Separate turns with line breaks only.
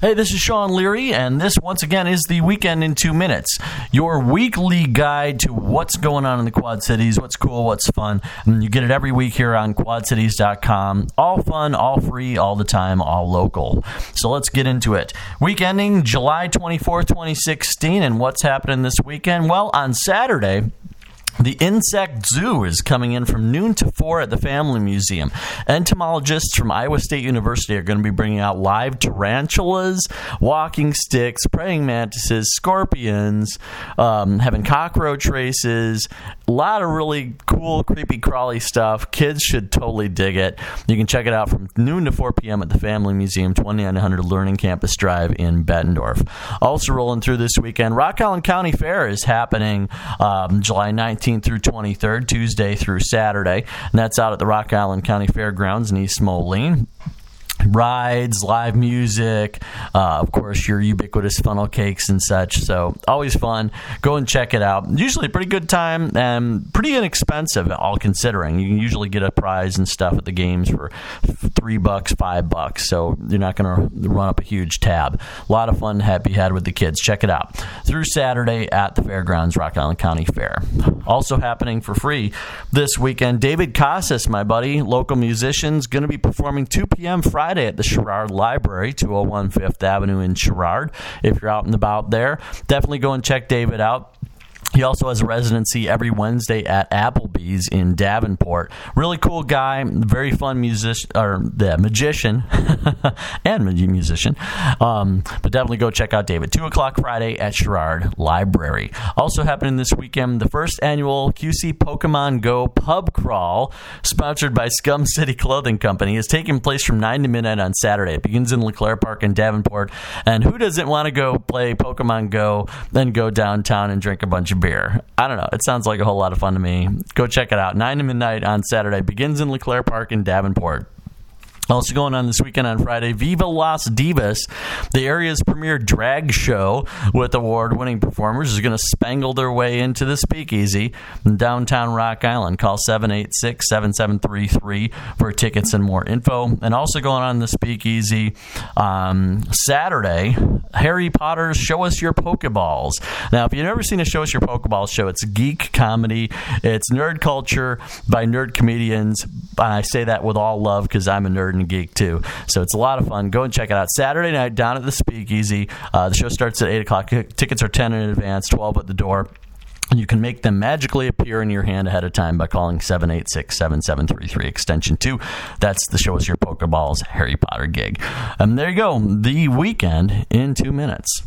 Hey, this is Sean Leary, and this once again is the Weekend in Two Minutes, your weekly guide to what's going on in the Quad Cities, what's cool, what's fun. And you get it every week here on quadcities.com. All fun, all free, all the time, all local. So let's get into it. Week ending July 24th, 2016, and what's happening this weekend? Well, on Saturday, the insect zoo is coming in from noon to 4 at the Family Museum. Entomologists from Iowa State University are going to be bringing out live tarantulas, walking sticks, praying mantises, scorpions, um, having cockroach races. A lot of really cool, creepy, crawly stuff. Kids should totally dig it. You can check it out from noon to 4 p.m. at the Family Museum, 2900 Learning Campus Drive in Bettendorf. Also rolling through this weekend, Rock Island County Fair is happening um, July 19th 19th through 23rd, Tuesday through Saturday. And that's out at the Rock Island County Fairgrounds in East Moline rides, live music, uh, of course, your ubiquitous funnel cakes and such. So, always fun. Go and check it out. Usually, a pretty good time and pretty inexpensive, all considering. You can usually get a prize and stuff at the games for three bucks, five bucks. So, you're not going to run up a huge tab. A lot of fun to happy had with the kids. Check it out through Saturday at the Fairgrounds, Rock Island County Fair. Also happening for free this weekend, David Casas, my buddy, local musicians, going to be performing 2 p.m. Friday. Friday at the Sherrard Library, 201 Fifth Avenue in Sherrard. If you're out and about there, definitely go and check David out. He also has a residency every Wednesday at Applebee's in Davenport. Really cool guy, very fun musician or the magician and musician. Um, but definitely go check out David. Two o'clock Friday at Sherrard Library. Also happening this weekend, the first annual QC Pokemon Go pub crawl, sponsored by Scum City Clothing Company, is taking place from nine to midnight on Saturday. It begins in LeClaire Park in Davenport. And who doesn't want to go play Pokemon Go, then go downtown and drink a bunch of beer. I don't know. It sounds like a whole lot of fun to me. Go check it out. 9 to midnight on Saturday. Begins in LeClaire Park in Davenport. Also going on this weekend on Friday, Viva Las Divas, the area's premier drag show with award-winning performers, is going to spangle their way into the Speakeasy in downtown Rock Island. Call 786-7733 for tickets and more info. And also going on the Speakeasy um, Saturday, Harry Potter's Show Us Your Pokeballs. Now, if you've never seen a Show Us Your Pokeballs show, it's geek comedy. It's nerd culture by nerd comedians. I say that with all love because I'm a nerd and geek too. So it's a lot of fun. Go and check it out. Saturday night down at the Speakeasy. Uh, the show starts at 8 o'clock. Tickets are 10 in advance, 12 at the door. You can make them magically appear in your hand ahead of time by calling 786 7733 extension 2. That's the show us your Pokeballs Harry Potter gig. And there you go. The weekend in two minutes.